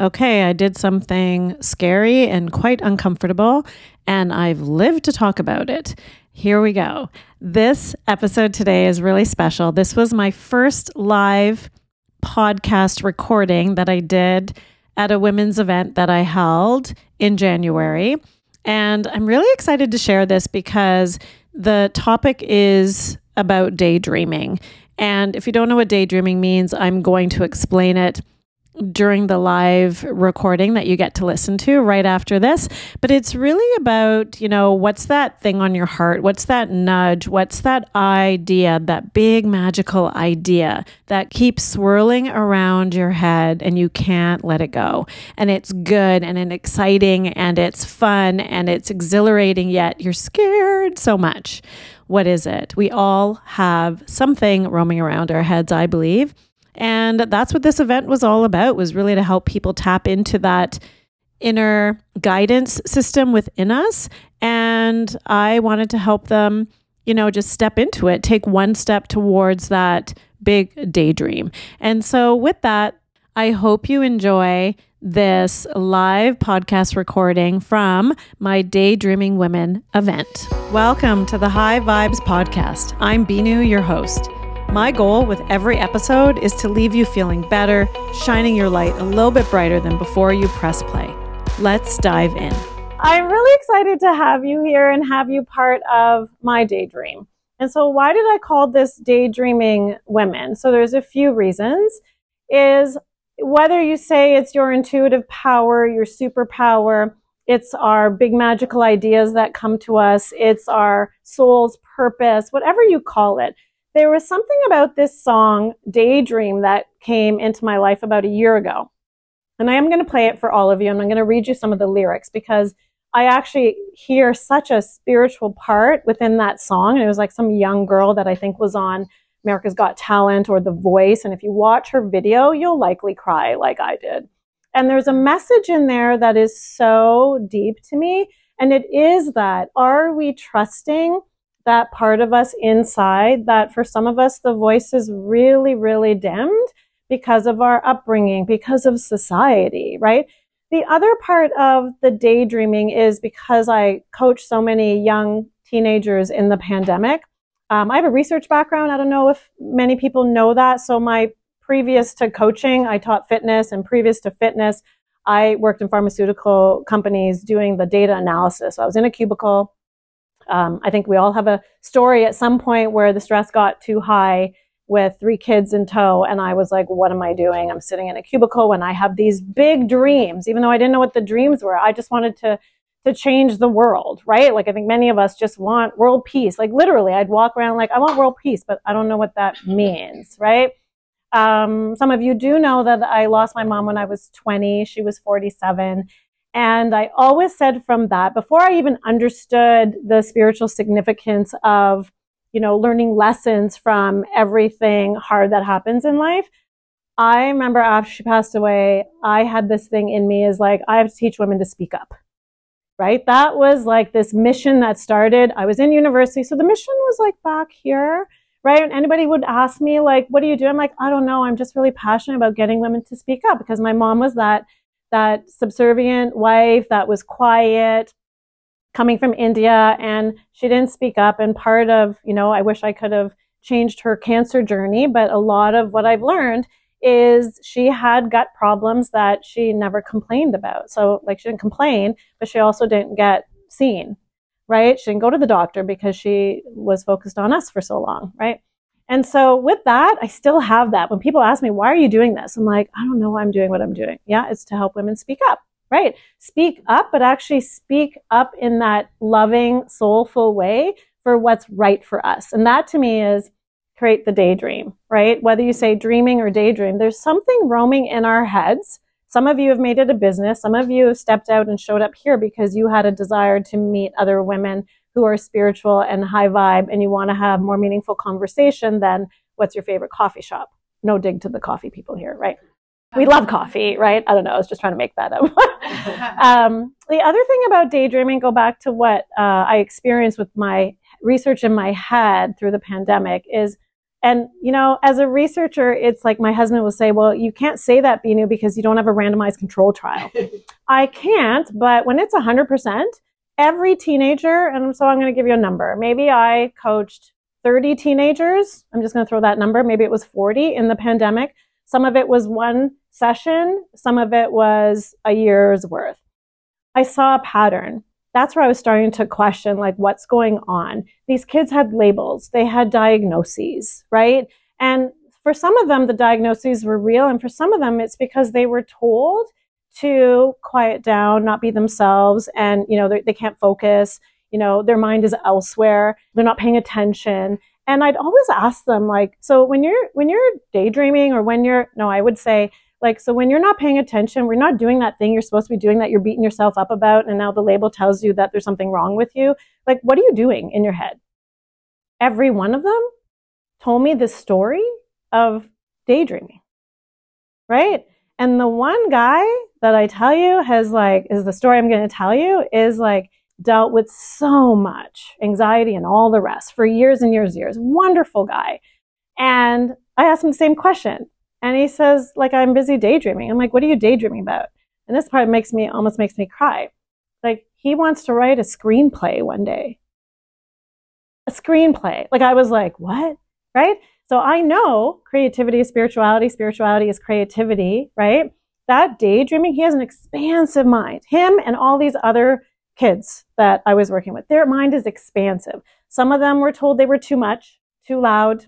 Okay, I did something scary and quite uncomfortable, and I've lived to talk about it. Here we go. This episode today is really special. This was my first live podcast recording that I did at a women's event that I held in January. And I'm really excited to share this because the topic is about daydreaming. And if you don't know what daydreaming means, I'm going to explain it during the live recording that you get to listen to right after this. But it's really about, you know, what's that thing on your heart? What's that nudge? What's that idea, that big magical idea that keeps swirling around your head and you can't let it go? And it's good and it's exciting and it's fun and it's exhilarating, yet you're scared so much. What is it? We all have something roaming around our heads, I believe. And that's what this event was all about was really to help people tap into that inner guidance system within us and I wanted to help them, you know, just step into it, take one step towards that big daydream. And so with that, I hope you enjoy this live podcast recording from my Daydreaming Women event. Welcome to the High Vibes Podcast. I'm Binu, your host. My goal with every episode is to leave you feeling better, shining your light a little bit brighter than before you press play. Let's dive in. I'm really excited to have you here and have you part of my daydream. And so why did I call this daydreaming women? So there's a few reasons is whether you say it's your intuitive power, your superpower, it's our big magical ideas that come to us, it's our soul's purpose, whatever you call it there was something about this song, Daydream, that came into my life about a year ago. And I am going to play it for all of you, and I'm going to read you some of the lyrics because I actually hear such a spiritual part within that song. And it was like some young girl that I think was on America's Got Talent or The Voice. And if you watch her video, you'll likely cry like I did. And there's a message in there that is so deep to me. And it is that are we trusting that part of us inside that for some of us, the voice is really, really dimmed because of our upbringing, because of society, right? The other part of the daydreaming is because I coach so many young teenagers in the pandemic. Um, I have a research background. I don't know if many people know that. So my previous to coaching, I taught fitness and previous to fitness, I worked in pharmaceutical companies doing the data analysis. So I was in a cubicle um, I think we all have a story at some point where the stress got too high with three kids in tow. And I was like, what am I doing? I'm sitting in a cubicle and I have these big dreams, even though I didn't know what the dreams were. I just wanted to, to change the world, right? Like I think many of us just want world peace. Like literally, I'd walk around like, I want world peace, but I don't know what that means, right? Um, some of you do know that I lost my mom when I was 20. She was 47. And I always said from that, before I even understood the spiritual significance of, you know, learning lessons from everything hard that happens in life, I remember after she passed away, I had this thing in me is like, I have to teach women to speak up. Right? That was like this mission that started. I was in university. So the mission was like back here. Right? And anybody would ask me, like, what do you do? I'm like, I don't know. I'm just really passionate about getting women to speak up because my mom was that that subservient wife that was quiet, coming from India, and she didn't speak up. And part of, you know, I wish I could have changed her cancer journey, but a lot of what I've learned is she had gut problems that she never complained about. So, like, she didn't complain, but she also didn't get seen, right? She didn't go to the doctor because she was focused on us for so long, right? And so with that, I still have that. When people ask me, why are you doing this? I'm like, I don't know why I'm doing what I'm doing. Yeah, it's to help women speak up, right? Speak up, but actually speak up in that loving, soulful way for what's right for us. And that to me is create the daydream, right? Whether you say dreaming or daydream, there's something roaming in our heads. Some of you have made it a business. Some of you have stepped out and showed up here because you had a desire to meet other women who are spiritual and high vibe and you want to have more meaningful conversation than what's your favorite coffee shop. No dig to the coffee people here, right? We love coffee, right? I don't know. I was just trying to make that up. um, the other thing about daydreaming, go back to what uh, I experienced with my research in my head through the pandemic, is And, you know, as a researcher, it's like my husband will say, well, you can't say that, Binu, because you don't have a randomized control trial. I can't, but when it's 100%, every teenager, and so I'm going to give you a number. Maybe I coached 30 teenagers. I'm just going to throw that number. Maybe it was 40 in the pandemic. Some of it was one session. Some of it was a year's worth. I saw a pattern that's where I was starting to question, like, what's going on? These kids had labels, they had diagnoses, right? And for some of them, the diagnoses were real. And for some of them, it's because they were told to quiet down, not be themselves, and, you know, they can't focus. You know, their mind is elsewhere. They're not paying attention. And I'd always ask them, like, so when you're, when you're daydreaming or when you're, no, I would say, like, so when you're not paying attention, we're not doing that thing you're supposed to be doing that you're beating yourself up about, and now the label tells you that there's something wrong with you. Like, what are you doing in your head? Every one of them told me this story of daydreaming, right? And the one guy that I tell you has like, is the story I'm going to tell you is like, dealt with so much anxiety and all the rest for years and years and years. Wonderful guy. And I asked him the same question. And he says, like, I'm busy daydreaming. I'm like, what are you daydreaming about? And this part makes me almost makes me cry. Like, he wants to write a screenplay one day. A screenplay. Like, I was like, what? Right? So I know creativity is spirituality, spirituality is creativity, right? That daydreaming, he has an expansive mind. Him and all these other kids that I was working with, their mind is expansive. Some of them were told they were too much, too loud,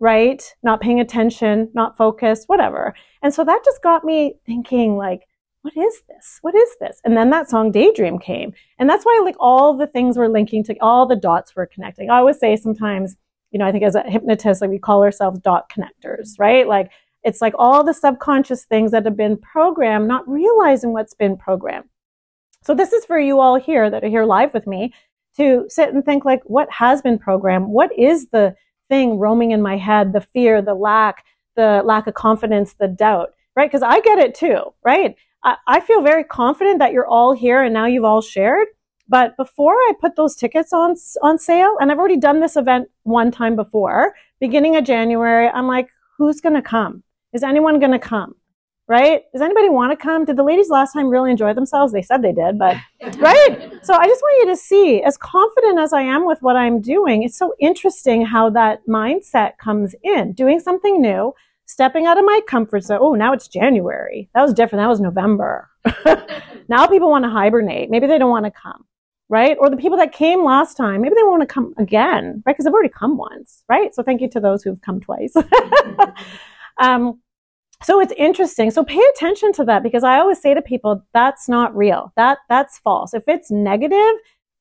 right? Not paying attention, not focused, whatever. And so that just got me thinking like, what is this? What is this? And then that song Daydream came. And that's why like all the things were linking to all the dots were connecting. I always say sometimes, you know, I think as a hypnotist, like we call ourselves dot connectors, right? Like it's like all the subconscious things that have been programmed, not realizing what's been programmed. So this is for you all here that are here live with me to sit and think like, what has been programmed? What is the thing roaming in my head the fear, the lack, the lack of confidence, the doubt, right? Because I get it too, right? I, I feel very confident that you're all here and now you've all shared. But before I put those tickets on on sale, and I've already done this event one time before, beginning of January, I'm like, who's going to come? Is anyone going to come? right? Does anybody want to come? Did the ladies last time really enjoy themselves? They said they did, but right? So I just want you to see, as confident as I am with what I'm doing, it's so interesting how that mindset comes in. Doing something new, stepping out of my comfort zone. Oh, now it's January. That was different. That was November. now people want to hibernate. Maybe they don't want to come. Right? Or the people that came last time, maybe they want to come again, right? Because they've already come once, right? So thank you to those who've come twice. um, so it's interesting. So pay attention to that because I always say to people, that's not real. That, that's false. If it's negative,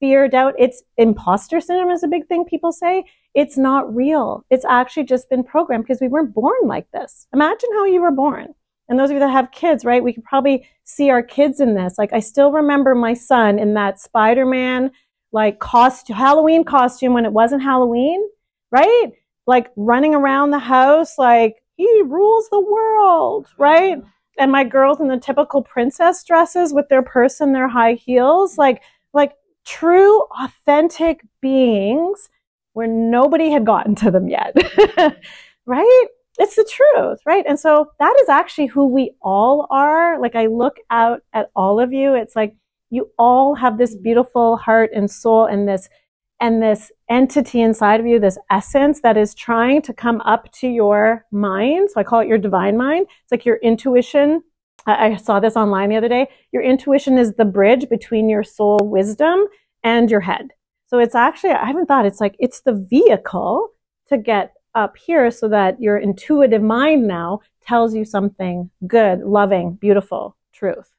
fear, doubt, it's imposter syndrome is a big thing people say. It's not real. It's actually just been programmed because we weren't born like this. Imagine how you were born. And those of you that have kids, right? We could probably see our kids in this. Like I still remember my son in that Spider-Man like costume, Halloween costume when it wasn't Halloween, right? Like running around the house, like he rules the world, right? And my girls in the typical princess dresses with their purse and their high heels, like, like true, authentic beings where nobody had gotten to them yet, right? It's the truth, right? And so that is actually who we all are. Like I look out at all of you, it's like you all have this beautiful heart and soul and this and this entity inside of you, this essence that is trying to come up to your mind. So I call it your divine mind. It's like your intuition. I saw this online the other day. Your intuition is the bridge between your soul wisdom and your head. So it's actually, I haven't thought, it's like, it's the vehicle to get up here so that your intuitive mind now tells you something good, loving, beautiful, truth.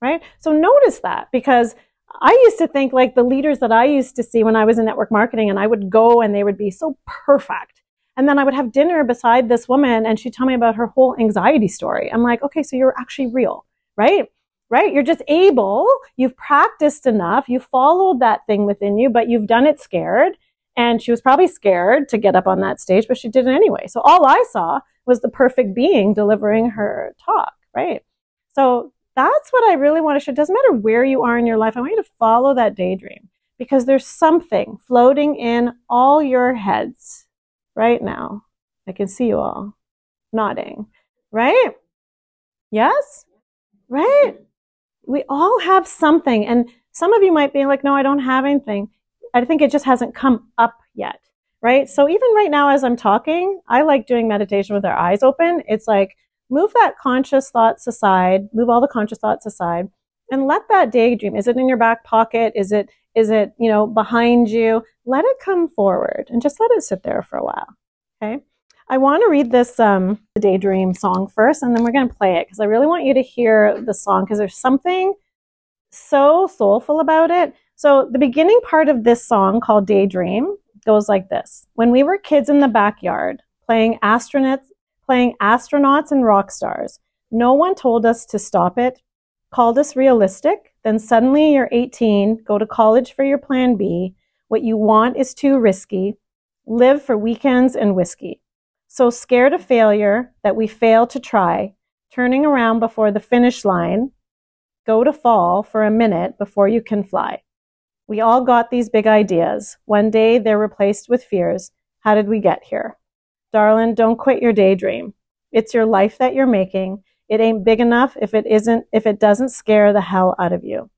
Right? So notice that because I used to think like the leaders that I used to see when I was in network marketing and I would go and they would be so perfect. And then I would have dinner beside this woman and she'd tell me about her whole anxiety story. I'm like, okay, so you're actually real, right? Right? You're just able, you've practiced enough, you followed that thing within you, but you've done it scared. And she was probably scared to get up on that stage, but she did it anyway. So all I saw was the perfect being delivering her talk, right? So that's what I really want to show. It doesn't matter where you are in your life. I want you to follow that daydream because there's something floating in all your heads right now. I can see you all nodding, right? Yes? Right? We all have something. And some of you might be like, no, I don't have anything. I think it just hasn't come up yet, right? So even right now, as I'm talking, I like doing meditation with our eyes open. It's like, move that conscious thoughts aside, move all the conscious thoughts aside, and let that daydream. Is it in your back pocket? Is it, is it, you know, behind you? Let it come forward and just let it sit there for a while. Okay. I want to read this um, daydream song first, and then we're going to play it because I really want you to hear the song because there's something so soulful about it. So the beginning part of this song called Daydream goes like this. When we were kids in the backyard playing astronauts, playing astronauts and rock stars, no one told us to stop it, called us realistic. Then suddenly you're 18, go to college for your plan B. What you want is too risky. Live for weekends and whiskey. So scared of failure that we fail to try, turning around before the finish line, go to fall for a minute before you can fly. We all got these big ideas. One day they're replaced with fears. How did we get here? Darling, don't quit your daydream. It's your life that you're making. It ain't big enough if it isn't, if it doesn't scare the hell out of you.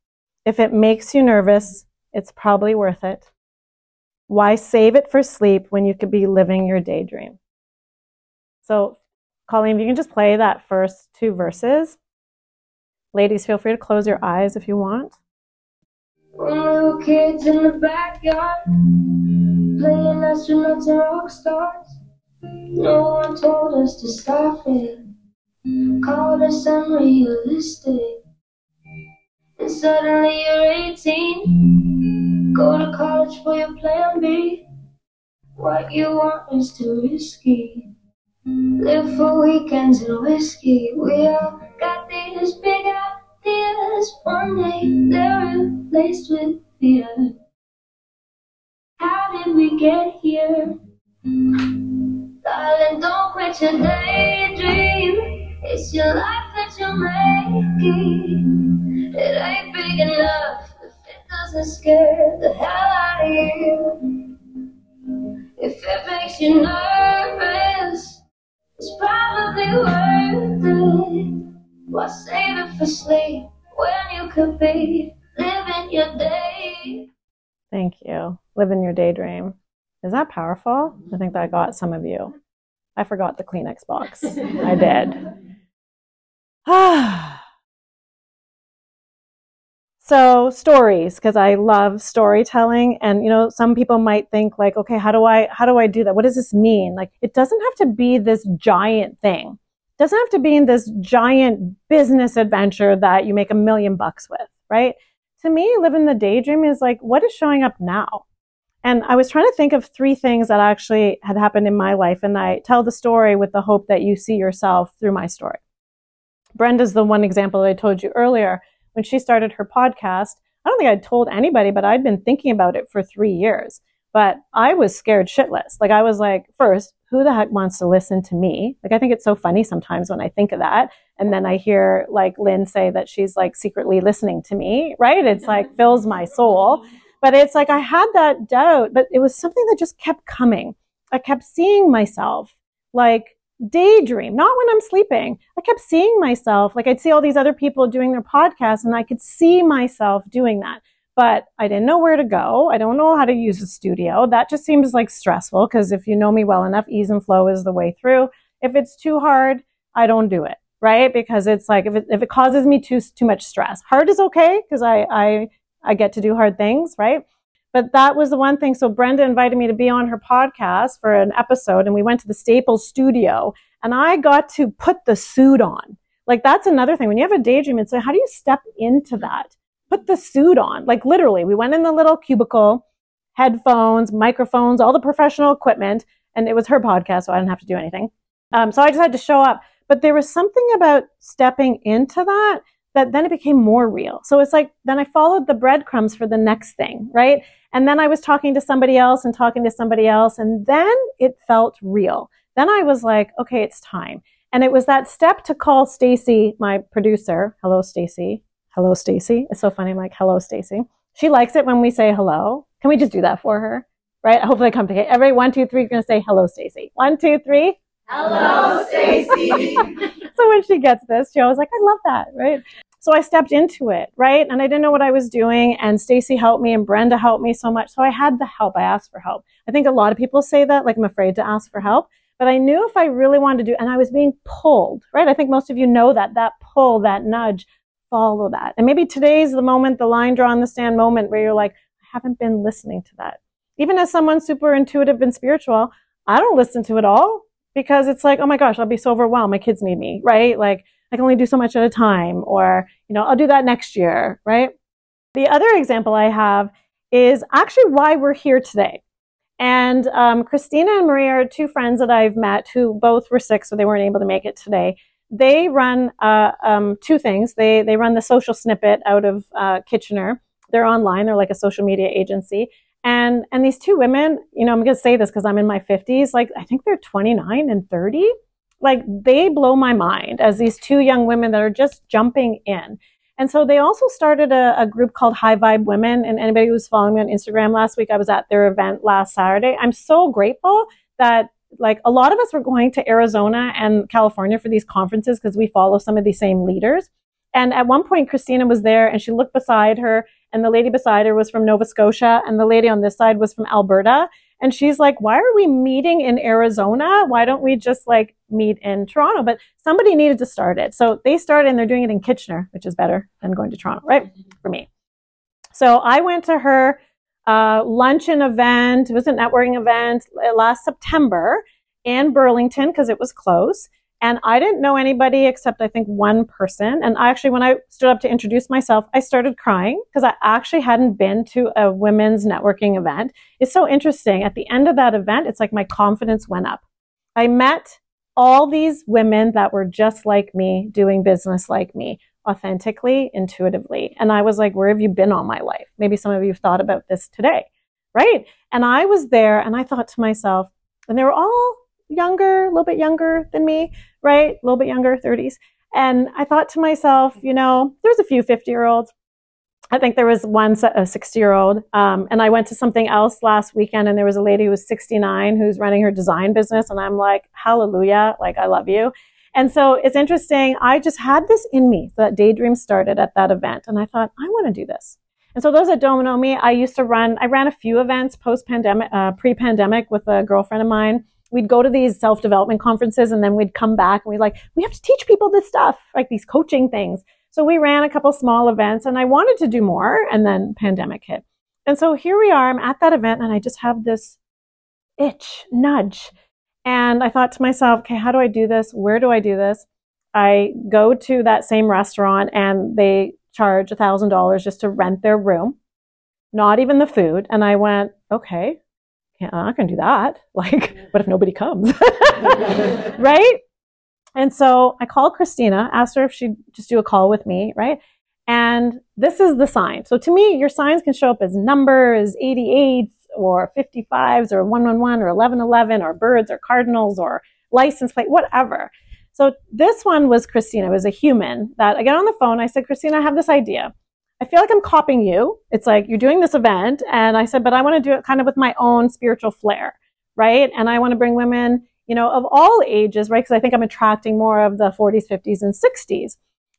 If it makes you nervous, it's probably worth it. Why save it for sleep when you could be living your daydream? So, Colleen, if you can just play that first two verses. Ladies, feel free to close your eyes if you want. Little kids in the backyard playing astronauts and rock stars. No one told us to stop it, called us unrealistic. And suddenly you're 18, go to college for your plan B. What you want is too risky. Live for weekends and whiskey. We all got these big ideas. One day they're replaced with fear. How did we get here? Darling, don't quit your daydream. It's your life that you're making. It ain't big enough if it doesn't scare the hell out of you. If it makes you nervous, it's probably worth it. Why save it for sleep when you could be living your day? Thank you. Living your daydream. Is that powerful? I think that I got some of you. I forgot the Kleenex box. I did. so stories, because I love storytelling. And you know, some people might think like, okay, how do I how do I do that? What does this mean? Like it doesn't have to be this giant thing. It doesn't have to be in this giant business adventure that you make a million bucks with, right? To me, living the daydream is like, what is showing up now? And I was trying to think of three things that actually had happened in my life. And I tell the story with the hope that you see yourself through my story. Brenda's the one example that I told you earlier. When she started her podcast, I don't think I'd told anybody, but I'd been thinking about it for three years. But I was scared shitless. Like I was like, first, who the heck wants to listen to me? Like I think it's so funny sometimes when I think of that. And then I hear like Lynn say that she's like secretly listening to me, right? It's like fills my soul. But it's like I had that doubt, but it was something that just kept coming. I kept seeing myself like daydream, not when I'm sleeping. I kept seeing myself, like I'd see all these other people doing their podcasts and I could see myself doing that. But I didn't know where to go. I don't know how to use a studio. That just seems like stressful because if you know me well enough, ease and flow is the way through. If it's too hard, I don't do it, right? Because it's like if it, if it causes me too too much stress. Hard is okay because I, I I get to do hard things, right? But that was the one thing. So Brenda invited me to be on her podcast for an episode and we went to the Staples studio and I got to put the suit on. Like that's another thing. When you have a daydream, it's like, how do you step into that? Put the suit on. Like literally, we went in the little cubicle, headphones, microphones, all the professional equipment. And it was her podcast, so I didn't have to do anything. Um, so I just had to show up. But there was something about stepping into that that then it became more real. So it's like, then I followed the breadcrumbs for the next thing, right? And then I was talking to somebody else and talking to somebody else, and then it felt real. Then I was like, okay, it's time. And it was that step to call Stacy, my producer. Hello, Stacy. Hello, Stacy. It's so funny. I'm like, hello, Stacy. She likes it when we say hello. Can we just do that for her? right? Hopefully I come to everybody. One, two, three. You're going to say hello, Stacy. One, two, three. Hello, Stacy. so when she gets this, she always like, I love that, right? So I stepped into it, right? And I didn't know what I was doing. And Stacy helped me and Brenda helped me so much. So I had the help. I asked for help. I think a lot of people say that, like I'm afraid to ask for help. But I knew if I really wanted to do, and I was being pulled, right? I think most of you know that, that pull, that nudge, follow that. And maybe today's the moment, the line draw on the stand moment where you're like, I haven't been listening to that. Even as someone super intuitive and spiritual, I don't listen to it all because it's like, oh my gosh, I'll be so overwhelmed. My kids need me, right? Like I can only do so much at a time or, you know, I'll do that next year, right? The other example I have is actually why we're here today. And um, Christina and Maria are two friends that I've met who both were sick, so they weren't able to make it today. They run uh, um, two things. They they run the social snippet out of uh, Kitchener. They're online. They're like a social media agency. And and these two women, you know, I'm to say this because I'm in my 50s. Like I think they're 29 and 30. Like they blow my mind as these two young women that are just jumping in. And so they also started a, a, group called High Vibe Women. And anybody who was following me on Instagram last week, I was at their event last Saturday. I'm so grateful that like a lot of us were going to Arizona and California for these conferences because we follow some of these same leaders. And at one point, Christina was there and she looked beside her and the lady beside her was from Nova Scotia and the lady on this side was from Alberta. And she's like, why are we meeting in Arizona? Why don't we just like meet in Toronto? But somebody needed to start it. So they started and they're doing it in Kitchener, which is better than going to Toronto, right? For me. So I went to her uh, luncheon event. It was a networking event last September in Burlington because it was close. And I didn't know anybody except I think one person. And I actually, when I stood up to introduce myself, I started crying because I actually hadn't been to a women's networking event. It's so interesting. At the end of that event, it's like my confidence went up. I met all these women that were just like me, doing business like me, authentically, intuitively. And I was like, where have you been all my life? Maybe some of you have thought about this today, right? And I was there and I thought to myself, and they were all younger, a little bit younger than me, right? A little bit younger, 30s. And I thought to myself, you know, there's a few 50 year olds. I think there was one a 60 year old. Um, and I went to something else last weekend and there was a lady who was 69 who's running her design business. And I'm like, hallelujah, like I love you. And so it's interesting. I just had this in me that daydream started at that event. And I thought, I want to do this. And so those that don't know me, I used to run, I ran a few events post pandemic, uh, pre pandemic with a girlfriend of mine we'd go to these self development conferences and then we'd come back and we'd like, we have to teach people this stuff, like these coaching things. So we ran a couple small events and I wanted to do more and then pandemic hit. And so here we are, I'm at that event and I just have this itch, nudge. And I thought to myself, okay, how do I do this? Where do I do this? I go to that same restaurant and they charge a thousand dollars just to rent their room, not even the food. And I went, okay, I'm not going to do that. Like, what if nobody comes? right? And so I called Christina, asked her if she'd just do a call with me, right? And this is the sign. So to me, your signs can show up as numbers, 88s or 55s or 111 or 1111 or birds or cardinals or license plate, whatever. So this one was Christina. It was a human that I get on the phone. I said, Christina, I have this idea. I feel like I'm copying you. It's like you're doing this event. And I said, but I want to do it kind of with my own spiritual flair, right? And I want to bring women, you know, of all ages, right? Because I think I'm attracting more of the 40s, 50s, and 60s.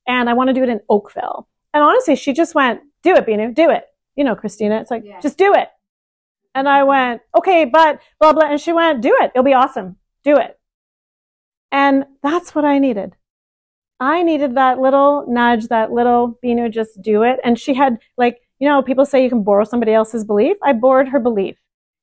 And I want to do it in Oakville. And honestly, she just went, do it, Binu, do it. You know, Christina, it's like, yeah. just do it. And I went, okay, but blah, blah. And she went, do it. It'll be awesome. Do it. And that's what I needed. I needed that little nudge, that little, you know, just do it. And she had like, you know, people say you can borrow somebody else's belief. I borrowed her belief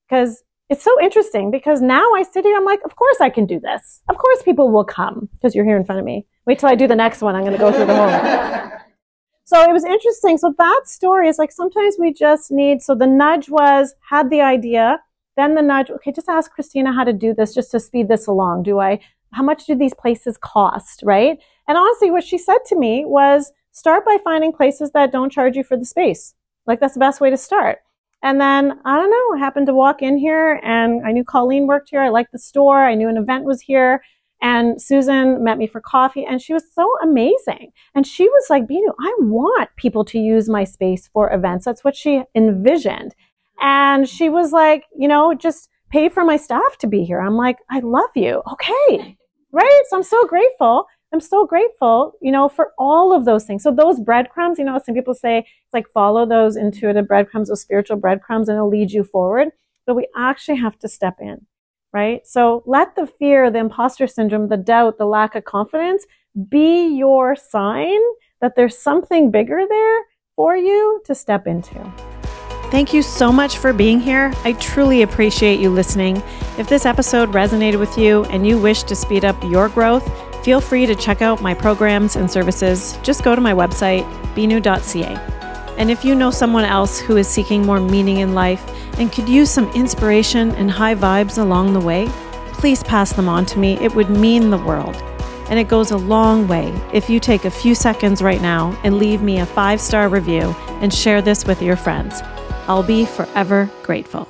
because it's so interesting because now I sit here, I'm like, of course I can do this. Of course people will come because you're here in front of me. Wait till I do the next one. I'm going to go through the whole. so it was interesting. So that story is like sometimes we just need, so the nudge was, had the idea, then the nudge, okay, just ask Christina how to do this just to speed this along. Do I, how much do these places cost, right? And honestly, what she said to me was start by finding places that don't charge you for the space. Like that's the best way to start. And then I don't know, I happened to walk in here and I knew Colleen worked here. I liked the store. I knew an event was here. And Susan met me for coffee and she was so amazing. And she was like, Binu, I want people to use my space for events. That's what she envisioned. And she was like, you know, just pay for my staff to be here. I'm like, I love you. Okay. Right. So I'm so grateful. I'm so grateful, you know, for all of those things. So those breadcrumbs, you know, some people say it's like follow those intuitive breadcrumbs, those spiritual breadcrumbs, and it'll lead you forward. But we actually have to step in, right? So let the fear, the imposter syndrome, the doubt, the lack of confidence be your sign that there's something bigger there for you to step into. Thank you so much for being here. I truly appreciate you listening. If this episode resonated with you and you wish to speed up your growth, feel free to check out my programs and services. Just go to my website, binu.ca. And if you know someone else who is seeking more meaning in life and could use some inspiration and high vibes along the way, please pass them on to me. It would mean the world. And it goes a long way if you take a few seconds right now and leave me a five star review and share this with your friends. I'll be forever grateful.